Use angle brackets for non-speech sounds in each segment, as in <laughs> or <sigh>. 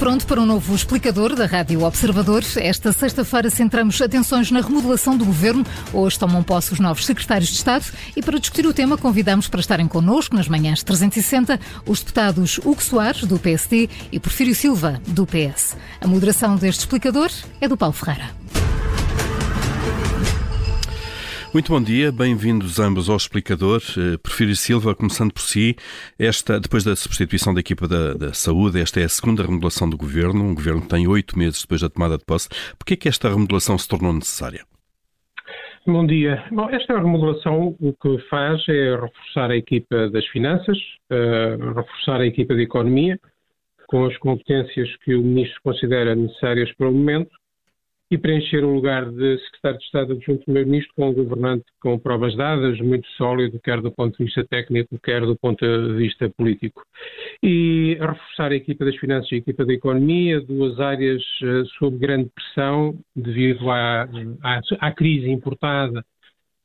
pronto para um novo explicador da Rádio Observador. Esta sexta-feira centramos atenções na remodelação do governo. Hoje tomam posse os novos secretários de Estado e para discutir o tema convidamos para estarem connosco nas manhãs 360 os deputados Hugo Soares, do PSD, e Porfírio Silva, do PS. A moderação deste explicador é do Paulo Ferreira. Muito bom dia, bem-vindos ambos ao Explicador. Uh, Prefiro Silva, começando por si, esta, depois da substituição da equipa da, da, saúde, esta é a segunda remodelação do governo, um governo que tem oito meses depois da tomada de posse. Por que é que esta remodelação se tornou necessária? Bom dia. Bom, esta remodelação o que faz é reforçar a equipa das finanças, uh, reforçar a equipa de economia, com as competências que o Ministro considera necessárias para o momento, e preencher o lugar de secretário de Estado adjunto primeiro-ministro com um governante com provas dadas, muito sólido, quer do ponto de vista técnico, quer do ponto de vista político. E reforçar a equipa das finanças e a equipa da economia, duas áreas uh, sob grande pressão devido à, à, à crise importada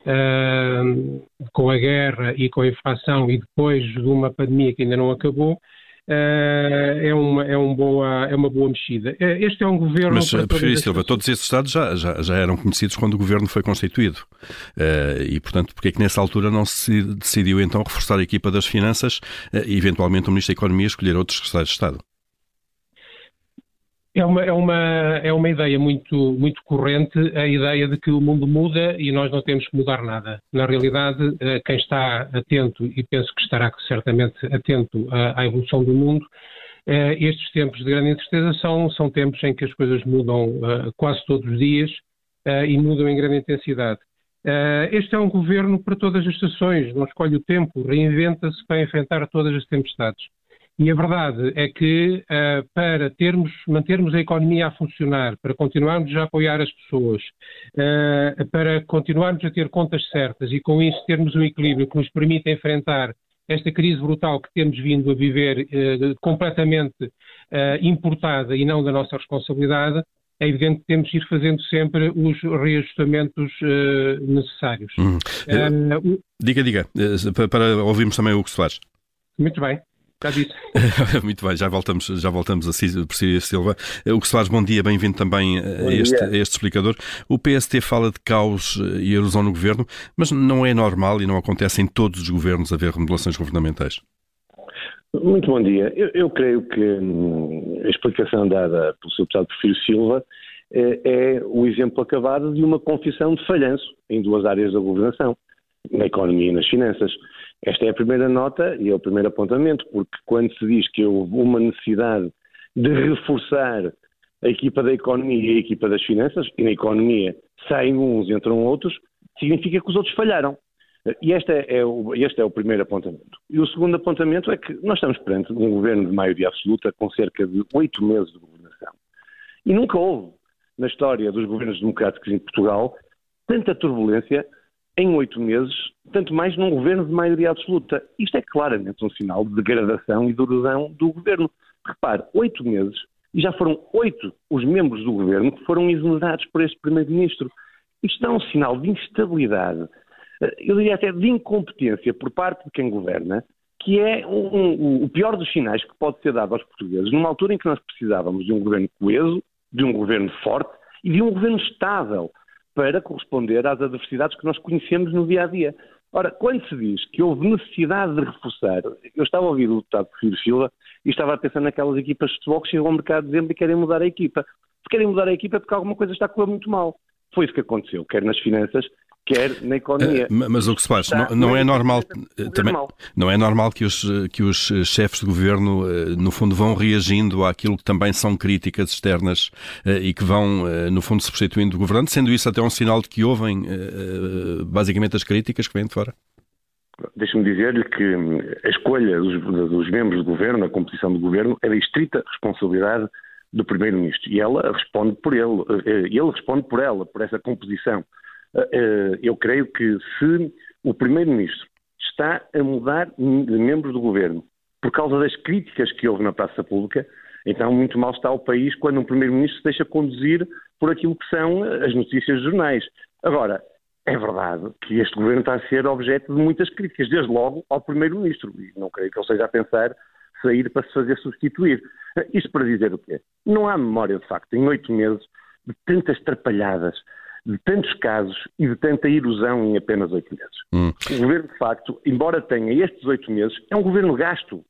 uh, com a guerra e com a inflação e depois de uma pandemia que ainda não acabou, é, uma, é, um boa, é uma boa mexida. Uh, este é um governo. Mas, Preferido Silva, todos esses Estados já, já, já, eram conhecidos quando o governo foi constituído. E, portanto, porque é que nessa altura não se decidiu então reforçar a equipa das finanças e, eventualmente, o Ministro da Economia escolher outros secretários de Estado? É uma, é, uma, é uma ideia muito, muito corrente, a ideia de que o mundo muda e nós não temos que mudar nada. Na realidade, eh, quem está atento, e penso que estará certamente atento à, evolução do mundo, eh, estes tempos de grande incerteza são, são tempos em que as coisas mudam eh, quase todos os dias e mudam em grande intensidade. Este é um governo para todas as estações, não escolhe o tempo, reinventa-se para enfrentar todas as tempestades. E a verdade é que uh, para termos, mantermos a economia a funcionar, para continuarmos a apoiar as pessoas, uh, para continuarmos a ter contas certas e com isso termos um equilíbrio que nos permita enfrentar esta crise brutal que temos vindo a viver uh, completamente importada e não da nossa responsabilidade, é evidente que temos de ir fazendo sempre os reajustamentos necessários. Hum. diga, diga, para, para ouvirmos também o que se faz. Muito bem. Já disse. <laughs> Muito bem, já voltamos, já voltamos a Cícero Silva. O que se faz, bom dia, bem-vindo também a este, a este, explicador. O PST fala de caos e erosão no governo, mas não é normal e não acontece em todos os governos haver remodelações governamentais? Muito bom dia. Eu, eu creio que hum, a explicação dada pelo Sr. Deputado Porfírio Silva é o exemplo acabado de uma confissão de falhanço em duas áreas da governação, na economia e nas finanças. Esta é a primeira nota e é o primeiro apontamento, porque quando se diz que houve uma necessidade de reforçar a equipa da economia e a equipa das finanças, e na economia saem uns e entram outros, significa que os outros falharam. E este é, é o, este é o primeiro apontamento. E o segundo apontamento é que nós estamos perante um governo de maioria absoluta com cerca de oito meses de governação. E nunca houve, na história dos governos democráticos em Portugal, tanta turbulência em oito meses, tanto mais num governo de maioria absoluta. Isto é claramente um sinal de degradação e de do governo. Repare, oito meses, e já foram oito os membros do governo que foram exonerados por este primeiro-ministro. Isto é um sinal de instabilidade, eh, eu diria até de incompetência por parte de quem governa, que é um, um, o pior dos sinais que pode ser dado aos portugueses, numa altura em que nós precisávamos de um governo coeso, de um governo forte e de um governo estável para corresponder às adversidades que nós conhecemos no dia a dia. Ora, quando se diz que houve necessidade de reforçar, eu estava a ouvir o deputado Filho Silva e estava a pensar naquelas equipas de futebol que chegam ao mercado de dezembro e querem mudar a equipa. Se querem mudar a equipa é porque alguma coisa está a correr muito mal. Foi isso que aconteceu, quer nas finanças, quer na economia. Uh, mas o que se faz, não, não, é normal, também, não é normal que os, que os chefes de governo, no fundo, vão reagindo àquilo que também são críticas externas e que vão, no fundo, substituindo o governante, sendo isso até um sinal de que ouvem basicamente as críticas que vêm de fora? Deixe-me dizer-lhe que a escolha dos, dos, membros do governo, a composição do governo, é da estrita responsabilidade do primeiro-ministro e ela responde por ele, ele responde por ela, por essa composição. Eh, eu creio que se o Primeiro-Ministro está a mudar membros do governo por causa das críticas que houve na praça pública, então muito mal está o país quando um Primeiro-Ministro se deixa conduzir por aquilo que são as notícias dos jornais. Agora, é verdade que este governo está a ser objeto de muitas críticas, desde logo ao Primeiro-Ministro, e não creio que ele seja a pensar sair para se fazer substituir. Isto para dizer o quê? Não há memória, de facto, em oito meses, de tantas trapalhadas, de tantos casos e de tanta erosão em apenas oito meses. Hum. O governo, de facto, embora tenha estes oito meses, é um governo gasto.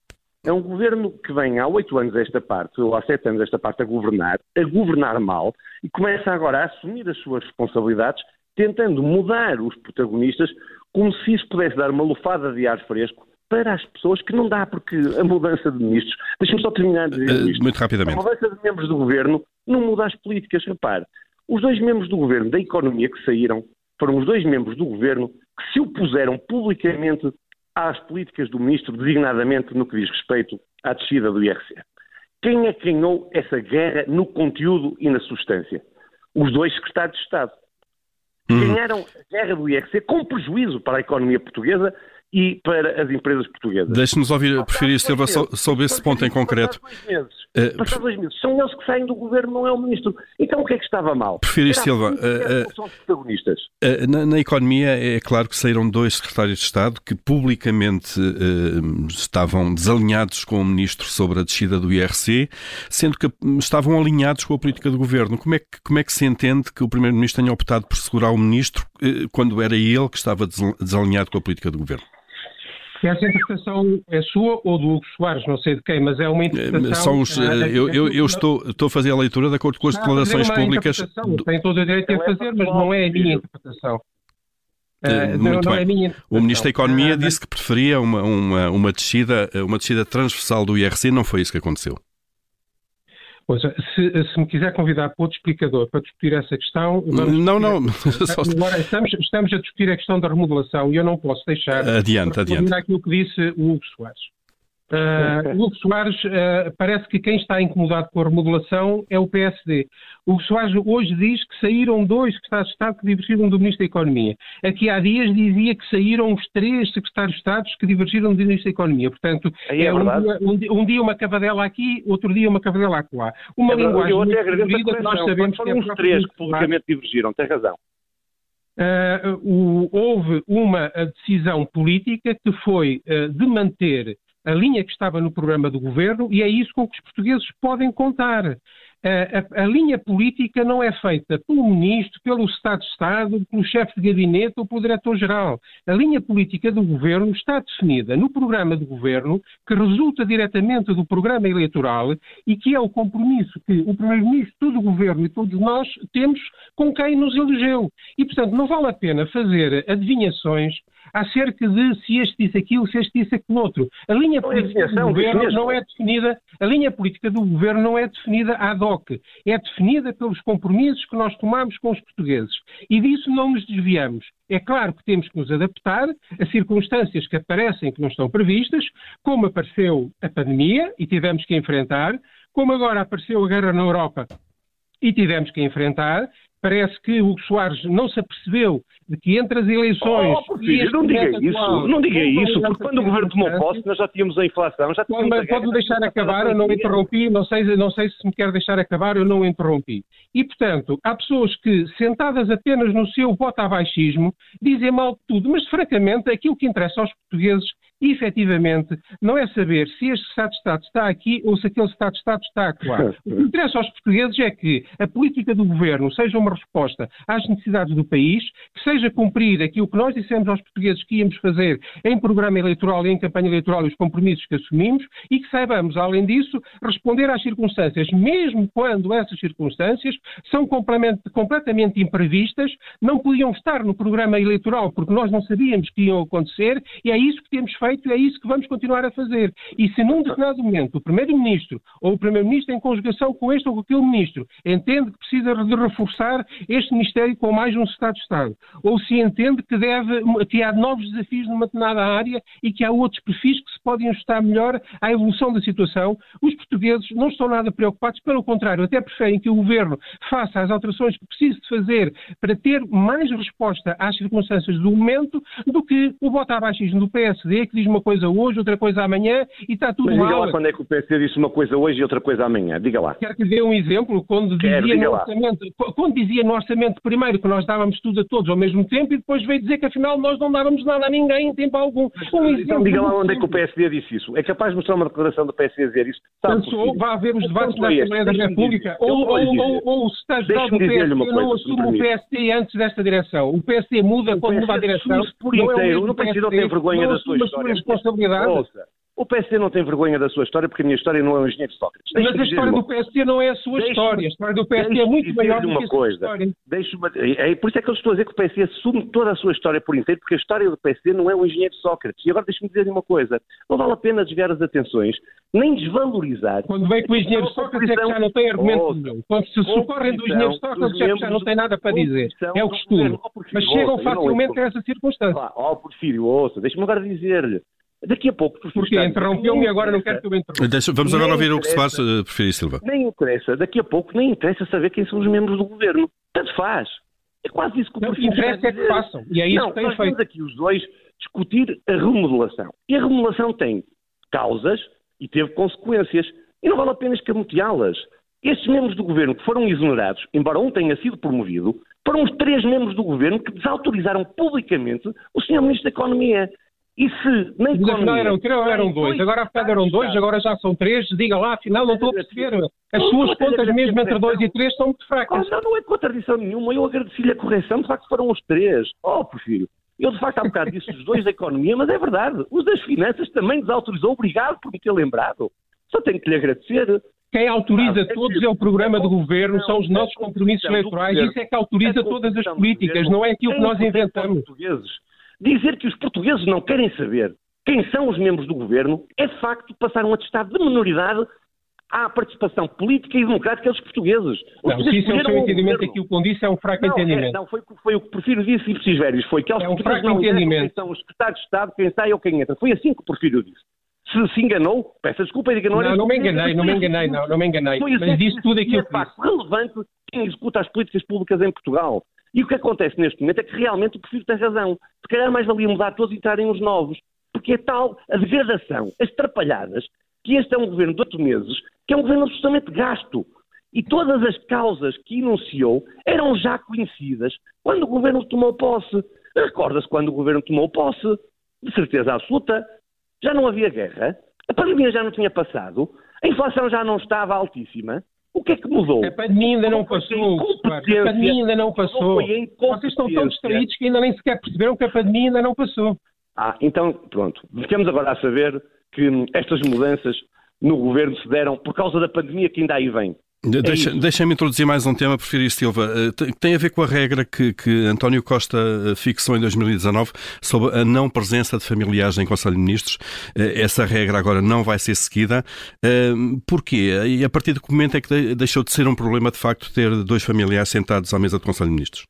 É um governo que vem há oito anos esta parte, ou há sete anos esta parte, a governar, a governar mal, e começa agora a assumir as suas responsabilidades, tentando mudar os protagonistas, como se isso pudesse dar uma lufada de ar fresco para as pessoas que não dá, porque a mudança de ministros. Deixa-me só terminar de dizer uh, isto. Muito rapidamente. A mudança de membros do governo não muda as políticas. Repare, os dois membros do governo da economia que saíram foram os dois membros do governo que se opuseram publicamente às políticas do ministro, designadamente no que diz respeito à descida do IRC. Quem é que ganhou essa guerra no conteúdo e na substância? Os dois secretários de Estado. Uhum. Ganharam a guerra do IRC com prejuízo para a economia portuguesa e para as empresas portuguesas. Deixe-nos ouvir, preferir, Silva, sobre esse ponto em concreto. Uh, Passados dois meses. São eles que saem do governo, não é o ministro. Então o que é que estava mal? Preferir, Silva. Uh, uh, protagonistas. Uh, na, na, economia é claro que saíram dois secretários de Estado que publicamente estavam desalinhados com o ministro sobre a descida do IRC, sendo que estavam alinhados com a política do governo. Como é que, como é que se entende que o primeiro-ministro tenha optado por segurar o ministro quando era ele que estava desalinhado com a política do governo? Essa interpretação é sua ou do Hugo Soares, não sei de quem, mas é uma interpretação. Eh, são os, eh, eu, eu, eu estou, estou a fazer a leitura de acordo com as declarações públicas. Do... Tem todo o direito a fazer, mas não é a minha interpretação. Uh, Muito não, bem. É o Ministro da Economia disse que preferia uma, uma, uma, descida, uma descida transversal do IRC, não foi isso que aconteceu. Pois, se, se, me quiser convidar para outro explicador para discutir essa questão. não, não. <laughs> Agora, estamos, estamos, a discutir a questão da remodelação e eu não posso deixar. Adiante, adiante. aquilo que disse o Hugo Soares. Uh, Hugo Soares, uh, parece que quem está incomodado com a remodelação é o PSD. O Hugo Soares hoje diz que saíram dois secretários de Estado que divergiram do Ministro da Economia. Aqui há dias dizia que saíram os três secretários de Estado que divergiram do Ministro da Economia. Portanto, é, é um, dia, um, dia, uma cavadela aqui, outro dia uma cavadela acolá. Uma é linguagem eu até agradeço que nós sabemos que é os três que publicamente divergiram, tem razão. Uh, o, houve uma decisão política que foi uh, de manter a linha que estava no programa do governo e é isso com que os portugueses podem contar. A, a, a, linha política não é feita pelo ministro, pelo Estado de Estado, pelo chefe de gabinete ou pelo diretor-geral. A linha política do governo está definida no programa do governo, que resulta diretamente do programa eleitoral e que é o compromisso que o primeiro-ministro, todo o governo e todos nós temos com quem nos elegeu. E, portanto, não vale a pena fazer adivinhações acerca de se este disse aquilo, se este disse aquilo outro. A linha não é política é do governo não é definida, a linha política do governo não é definida ad hoc, é definida pelos compromissos que nós tomamos com os portugueses. E disso não nos desviamos. É claro que temos que nos adaptar a circunstâncias que aparecem que não estão previstas, como apareceu a pandemia e tivemos que enfrentar, como agora apareceu a guerra na Europa e tivemos que enfrentar, parece que o Soares não se apercebeu de que entre as eleições. Oh, filho, não diga isso, atual, não diga isso, porque quando o governo tomou posse, nós já tínhamos a inflação, já tínhamos. Mas pode-me deixar acabar, eu não interrompi, não sei, não sei se me quer deixar acabar, eu não interrompi. E, portanto, há pessoas que, sentadas apenas no seu voto a baixismo, dizem mal de tudo, mas, francamente, aquilo que interessa aos portugueses efetivamente, não é saber se este Estado de Estado está aqui ou se aquele Estado de Estado está acolá. <laughs> O que interessa aos portugueses é que a política do governo seja uma resposta às necessidades do país, que seja cumprir aquilo que nós dissemos aos portugueses que íamos fazer em programa eleitoral e em campanha eleitoral e os compromissos que assumimos e que saibamos, além disso, responder às circunstâncias, mesmo quando essas circunstâncias são completamente imprevistas, não podiam estar no programa eleitoral porque nós não sabíamos que iam acontecer e é isso que temos feito feito, é isso que vamos continuar a fazer. E se num determinado momento o Primeiro-Ministro ou o Primeiro-Ministro em conjugação com este ou com aquele Ministro entende que precisa de reforçar este Ministério com mais um Estado de Estado, ou se entende que, deve, que há novos desafios numa determinada área e que há outros perfis que se podem ajustar melhor à evolução da situação, os portugueses não estão nada preocupados, pelo contrário, até preferem que o Governo faça as alterações que precisa de fazer para ter mais resposta às circunstâncias do momento do que o voto abaixismo do PSD, que diz uma coisa hoje, outra coisa amanhã e está tudo Mas mal. diga lá quando é que o PSD disse uma coisa hoje e outra coisa amanhã. Diga lá. Quero que dê um exemplo quando dizia, Quero, no orçamento, quando dizia no orçamento primeiro que nós dávamos tudo a todos ao mesmo tempo e depois veio dizer que afinal nós não dávamos nada a ninguém em tempo algum. Um então diga lá onde é que o PSD disse isso. É capaz de mostrar uma declaração do PSD a dizer isso? Pensou, vá haver os debates na Assembleia da República ou, ou, ou, ou o secretário-geral do PSD não assume o PSD antes desta direção. O PSD muda quando muda a direção. Por inteiro, o PSD não tem vergonha da sua história. Responsabilidade. Ouça, o PSD não tem vergonha da sua história porque a minha história não é o engenheiro de Sócrates. Mas a história do PSD não é a sua história. A história do PSD é muito maior do que a sua história. É, é por isso é que eu estou a dizer que o PSD assume toda a sua história por inteiro, porque a história do PSD não é o engenheiro de Sócrates. E agora deixe-me dizer uma coisa. Não vale a pena desviar as atenções, nem desvalorizar. Quando vem com o engenheiro de Sócrates é que já não tem argumento nenhum. Quando se socorrem do engenheiro de Sócrates é que já não tem nada para dizer. É o costume. Mas chegam facilmente a essa circunstância. Ó, oh, Porfírio, ouça, deixe-me agora dizer-lhe. Daqui a pouco. Porque interrompeu-me e agora não quero que eu interrompa. Deixa, vamos agora ouvir o que se faz, uh, Preferi Silva. Nem interessa, daqui a pouco nem interessa saber quem são os membros do governo. Tanto faz. É quase isso que o Não, que interessa é que façam. E é isso não, que tem nós feito. Nós aqui os dois discutir a remodelação. E a remodelação tem causas e teve consequências. E não vale a pena escamoteá-las. Estes membros do governo que foram exonerados, embora um tenha sido promovido, foram os três membros do governo que desautorizaram publicamente o Sr. Ministro da Economia. E se na economia... afinal eram três ou eram dois? Agora há bocado eram dois, agora já são três. Diga lá, afinal não estou a perceber. As suas contas mesmo entre dois e três são muito fracas. Não, não é contradição nenhuma. Eu agradeci-lhe a correção. De facto foram os três. Oh, Porfírio. Eu, de facto, há bocado disse os dois da economia, mas é verdade. Os das finanças também desautorizou. Obrigado por me ter lembrado. Só tenho que lhe agradecer. Quem autoriza todos é o programa do governo, são os nossos compromissos eleitorais. Isso é que autoriza todas as políticas, não é aquilo que nós inventamos. Dizer que os portugueses não querem saber quem são os membros do governo é de facto passar um atestado de menoridade à participação política e democrática dos portugueses. Os não, se isso é o seu entendimento, aquilo que disse é um fraco não, entendimento. É, não, foi, foi o que Porfírio disse e Preciso Velhos, foi que é um fraco entendimento. quem são os secretários de Estado, quem sai ou quem entra. Foi assim que o Porfírio disse. Se se enganou, peça desculpa e diga não era Não, não me enganei, não me enganei, não, não me enganei. Mas disse tudo aquilo é que facto relevante quem executa as políticas públicas em Portugal. E o que acontece neste momento é que realmente o Porfírio tem razão. Se calhar mais valia mudar todos e entrarem os novos. Porque é tal a degradação, as trapalhadas, que este é um governo de oito meses, que é um governo absolutamente gasto. E todas as causas que enunciou eram já conhecidas quando o governo tomou posse. Recorda-se quando o governo tomou posse, de certeza absoluta, já não havia guerra, a pandemia já não tinha passado, a inflação já não estava altíssima. O que é que mudou? A pandemia ainda não passou. A pandemia ainda não passou. Vocês estão tão distraídos que ainda nem sequer perceberam que a pandemia ainda não passou. Ah, então, pronto. Ficamos agora a saber que estas mudanças no governo se deram por causa da pandemia que ainda aí vem. Deixa, é Deixa-me introduzir mais um tema, Preferi Silva. Tem a ver com a regra que, que, António Costa fixou em 2019 sobre a não presença de familiares em Conselho de Ministros. Essa regra agora não vai ser seguida. Porquê? E a partir de que momento é que deixou de ser um problema, de facto, ter dois familiares sentados à mesa do Conselho de Ministros?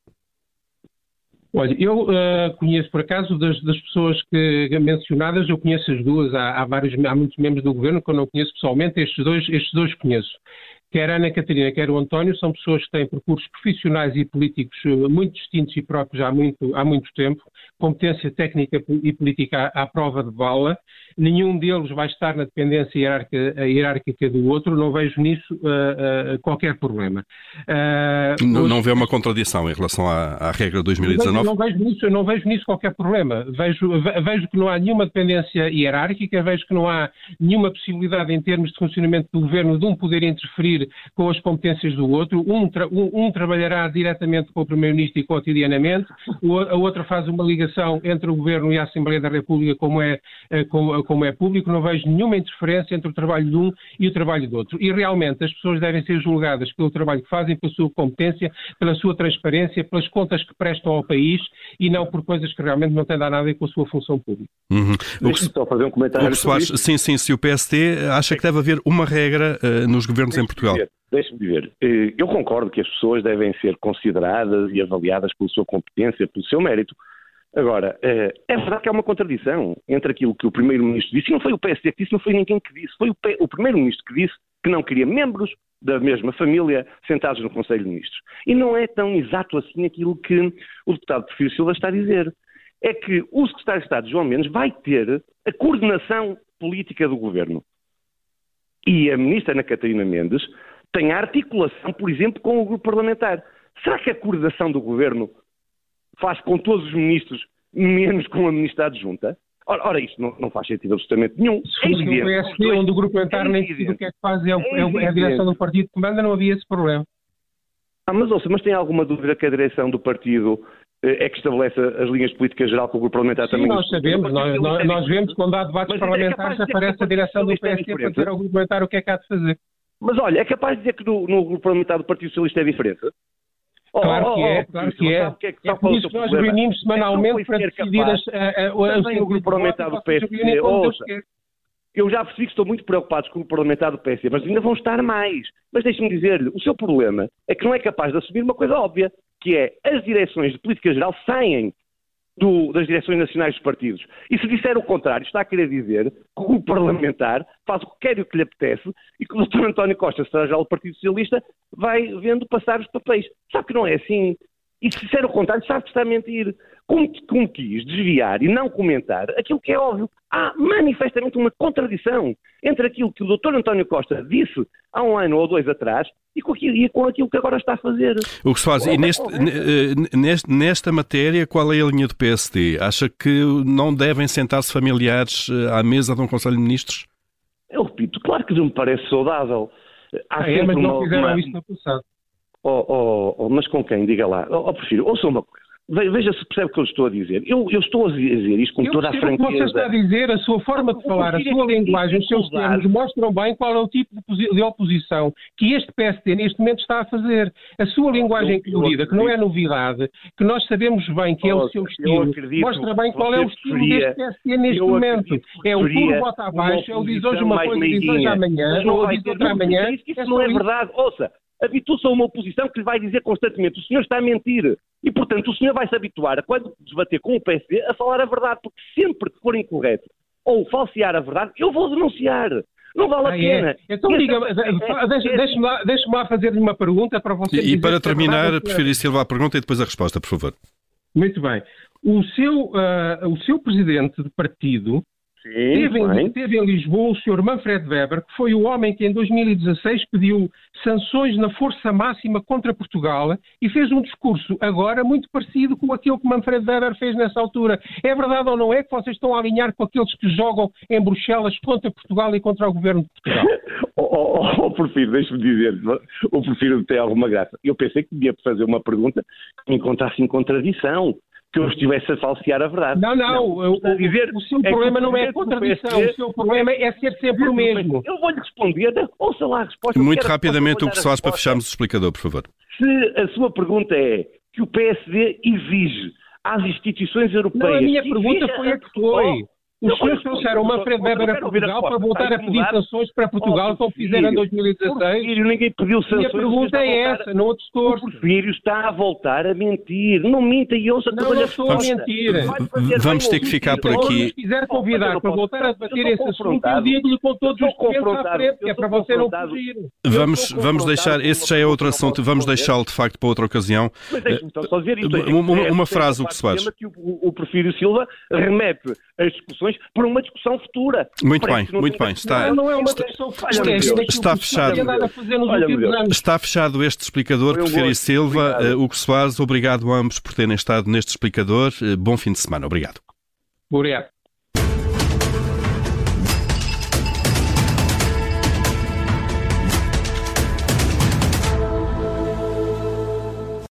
Olha, eu uh, conheço, por acaso, das, das, pessoas que mencionadas, eu conheço as duas, há, há, vários, há muitos membros do governo que eu não conheço pessoalmente, estes dois, estes dois conheço. Quer a Ana Catarina, quer o António, são pessoas que têm percursos profissionais e políticos muito distintos e próprios há muito, há muito tempo, competência técnica e política à, à prova de bala. Nenhum deles vai estar na dependência hierárquica, hierárquica do outro, não vejo nisso uh, uh, qualquer problema. Uh, não, não vê uma contradição em relação à, à regra 2019? Não vejo, nisso, não vejo nisso qualquer problema. Vejo, vejo que não há nenhuma dependência hierárquica, vejo que não há nenhuma possibilidade em termos de funcionamento do governo de um poder interferir com as competências do outro. Um, tra um, um trabalhará diretamente com o Primeiro-Ministro e cotidianamente, a outra faz uma ligação entre o Governo e a Assembleia da República, como é, como, como é público. Não vejo nenhuma interferência entre o trabalho de um e o trabalho do outro. E realmente as pessoas devem ser julgadas pelo trabalho que fazem, pela sua competência, pela sua transparência, pelas contas que prestam ao país e não por coisas que realmente não têm nada a ver com a sua função pública. Uhum. O que, só fazer um comentário. O que faz, sim, sim, se o PSD acha que deve haver uma regra uh, nos governos em Portugal. Deixe-me dizer, eu concordo que as pessoas devem ser consideradas e avaliadas pela sua competência, pelo seu mérito. Agora, é verdade que há uma contradição entre aquilo que o Primeiro-Ministro disse, e não foi o PSD que disse, não foi ninguém que disse, foi o, o Primeiro-Ministro que disse que não queria membros da mesma família sentados no Conselho de Ministros. E não é tão exato assim aquilo que o deputado Porfírio Silva está a dizer. é que o secretário de Estado, João Mendes, vai ter a coordenação política do governo. E a ministra Ana Catarina Mendes tem a articulação, por exemplo, com o grupo parlamentar. Será que a coordenação do governo faz com todos os ministros, menos com a ministra adjunta? Ora, ora isto não, não, faz sentido absolutamente nenhum. É o PSD, onde o grupo parlamentar é nem decide o que é que faz, é, o, é, é a direção do partido que comanda, não havia esse problema. Ah, mas ouça, mas tem alguma dúvida que a direção do partido eh, é que estabelece as linhas de política geral com o grupo parlamentar Sim, também? nós sabemos, nós, nós, nós, vemos quando há debates mas é parlamentares é aparece a direção do PSD é para dizer ao grupo parlamentar o que é que há de fazer. Mas olha, é capaz de dizer que no, no grupo parlamentar do Partido Socialista é diferente? Claro que é, claro que é. Que é, que é por isso que nós reunimos semanalmente para decidir as, a, a, o grupo parlamentar do PSD. Ouça, eu já percebi que estou muito preocupado com o parlamentar do PSD, mas ainda vão estar mais. Mas deixe-me dizer-lhe, o seu problema é que não é capaz de assumir uma coisa óbvia, que é as direções de política geral saem do, das direções nacionais dos partidos. E se disser o contrário, está a querer dizer que o parlamentar faz o que quer e o que lhe apetece e que o Dr. António Costa, será já o Partido Socialista, vai vendo passar os papéis. Sabe que não é assim. E se disser o contrário, sabe que está a mentir. Como, como quis desviar e não comentar aquilo que é óbvio. Há manifestamente uma contradição entre aquilo que o Dr. António Costa disse há um ano ou dois atrás e com aquilo, e com aquilo que agora está a fazer. O que se faz, e neste, eh, neste, nesta matéria, qual é a linha do PSD? Acha que não devem sentar-se familiares eh, à mesa de um Conselho de Ministros? Eu repito, claro que não me parece saudável. Há ah, é, mas não fizeram uma... isso no passado. Oh, oh, oh, mas com quem? Diga lá. Oh, oh prefiro, ouça uma coisa. Veja se percebe o que eu estou a dizer. Eu, eu estou a dizer isto com eu toda a franqueza. O que você está a dizer, a sua forma de falar, a sua linguagem, os seus termos mostram bem qual é o tipo de oposição que este PSD neste momento está a fazer. A sua linguagem colorida, que não é novidade, que nós sabemos bem que é o seu estilo, mostra bem qual é o estilo deste PSD neste momento. É o puro bota abaixo, é o diz hoje uma coisa, diz hoje amanhã, ou diz outra amanhã. Isso não é verdade. Ouça, habitua-se a uma oposição que lhe vai dizer constantemente o senhor está a mentir. E, portanto, o senhor vai se habituar a, quando debater com o PSD, a falar a verdade, porque sempre que for incorreto ou falsear a verdade, eu vou denunciar. Não vale a ah, é? pena. É? Então, diga, é, deixe-me lá, deixe lá fazer-lhe uma pergunta para você. E, e para terminar, prefiro Silva a pergunta e depois a resposta, por favor. Muito bem. O seu, uh, o seu presidente de partido teve, em, teve em Lisboa o Sr. Manfred Weber, que foi o homem que em 2016 pediu sanções na força máxima contra Portugal e fez um discurso agora muito parecido com aquilo que Manfred Weber fez nessa altura. É verdade ou não é que vocês estão a alinhar com aqueles que jogam em Bruxelas contra Portugal e contra o governo de Portugal? <laughs> oh, oh, oh, prefiro, deixe-me dizer, o prefiro ter alguma graça. Eu pensei que devia fazer uma pergunta que me encontrasse em contradição que eu estivesse a falsear a verdade. Não, não, não o, dizer, o seu é problema não é a contradição, o seu problema é ser sempre o mesmo. Eu vou-lhe responder, ouça lá a resposta. Muito rapidamente o que se faz para fecharmos o explicador, por favor. Se a sua pergunta é que o PSD exige às instituições europeias... Não, a minha pergunta foi a que foi. Os senhores trouxeram o Manfred Weber a Portugal para voltar a pedir sanções para Portugal, como fizeram em 2016. Porfírio, ninguém pediu sanções. E a pergunta é essa, não a distorce. O Porfírio está a voltar a mentir. Não minta e ouça Não, não estou a mentir. Vamos ter que ficar por aqui. Se quiser convidar para voltar a debater esse assunto, eu digo-lhe com todos os documentos à frente, que é para você não fugir. Vamos, vamos deixar, esse já é outro assunto, vamos deixá-lo de facto para outra ocasião. Mas deixe-me só dizer isto. Uma, uma frase, o que se faz. O Porfírio Silva remete as discussões para uma discussão futura. Muito bem, muito bem. Está, não, não é uma discussão futura. Está, está fechado. Está fechado este explicador. Prefiro Silva, uh, Hugo Soares, obrigado a ambos por terem estado neste explicador. Uh, bom fim de semana. Obrigado. Obrigado.